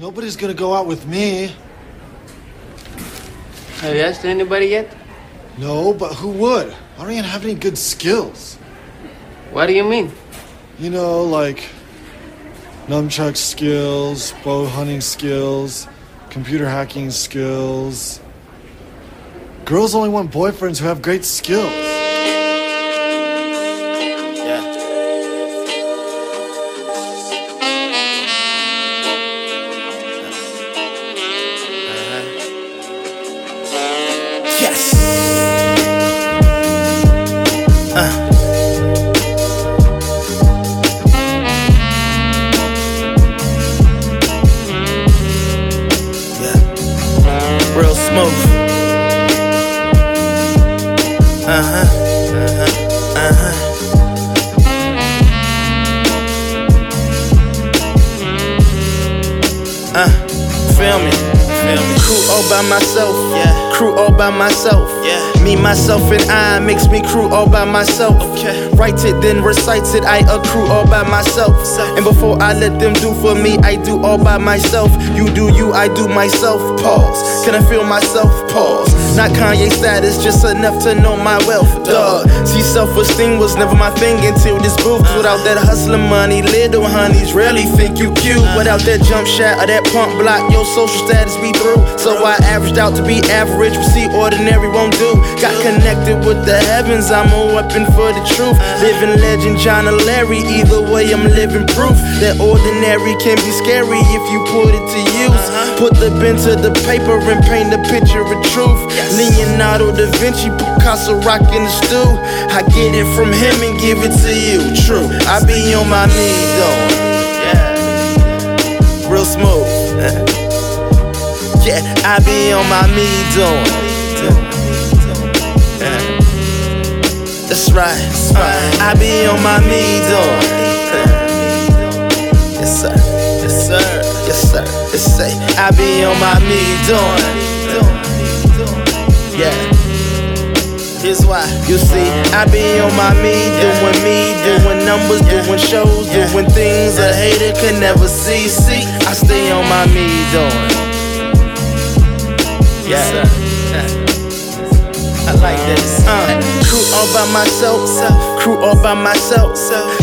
Nobody's gonna go out with me. Have you asked anybody yet? No, but who would? I don't even have any good skills. What do you mean? You know, like nunchuck skills, bow hunting skills, computer hacking skills. Girls only want boyfriends who have great skills. Yes. Uh. Yeah. Real smooth. Uh huh. Uh huh. Uh huh. Uh, feel me, feel me. Crew all by myself, yeah. Crew all by myself, yeah. Me, myself, and I makes me crew all by myself. Okay. Write it, then recite it. I accrue all by myself. And before I let them do for me, I do all by myself. You do you, I do myself. Pause. Can I feel myself? Pause. Not Kanye status, just enough to know my wealth. Duh. See, self-esteem was never my thing until this booth. Uh-huh. Without that hustling money, little honeys rarely think you cute. Uh-huh. Without that jump shot or that pump block, your social status be through. So I averaged out to be average, but see, ordinary won't do. Got connected with the heavens, I'm a weapon for the truth. Living legend, John or Larry, either way, I'm living proof that ordinary can be scary if you put it to use. Uh-huh. Put the pen to the paper and paint a picture of truth. Leonardo da Vinci, Picasso rockin' the stew. I get it from him and give it to you. True, I be on my me though. Yeah, real smooth. Yeah, I be on my me doing. That's right. I be on my me doing. Yes sir. Yes sir. Yes sir. Yes say I be on my me doing. Yeah. Here's why. You see, I be on my me, doing me, doing numbers, doing shows, doing things a hater can never see. See, I stay on my me doing. Yeah. I like this. Uh, crew all by myself, crew all by myself.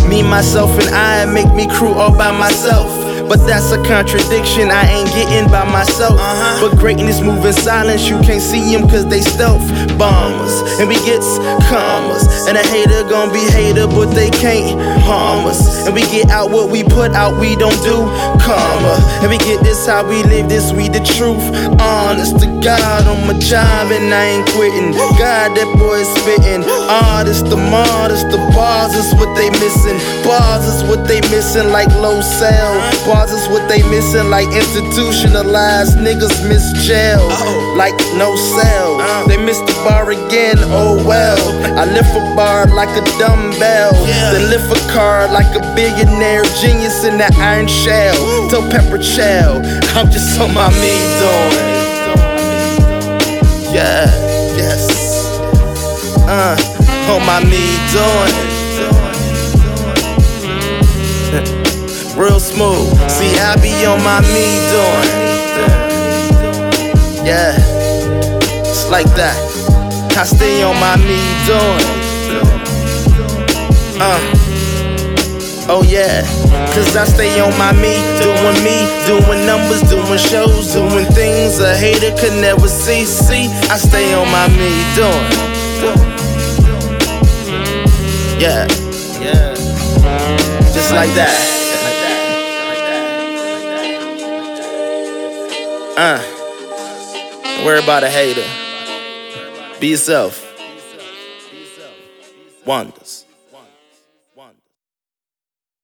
Me, myself, and I make me crew all by myself. But that's a contradiction, I ain't getting by myself. But greatness move in silence, you can't see them cause they stealth bombers. And we gets commas. And a hater gon' be hater, but they can't us. And we get out what we put out, we don't do karma. And we get this how we live, this we the truth. Honest to God on my job, and I ain't quitting. God, that boy is spitting. Artist, the modest, the bars is what they missing. Bars is what they missing, like low sell. Bars is what they missing, like institutionalized niggas miss jail. Like no cell. They missed the bar again, oh well. I lift a bar like a dumbbell. Then lift a car like a billionaire genius in that iron shell. Tell Pepper Shell, I'm just on my me doing. Yeah, yes. Uh, on my me doing. Real smooth. See, I be on my me doing. Yeah, it's like that. I stay on my me doing. Uh. Oh yeah, cause I stay on my me, doing me, doing numbers, doing shows, doing things a hater could never see. See, I stay on my me, doing. Yeah, yeah, just like that. Uh, worry about a hater. Be yourself. Wonders.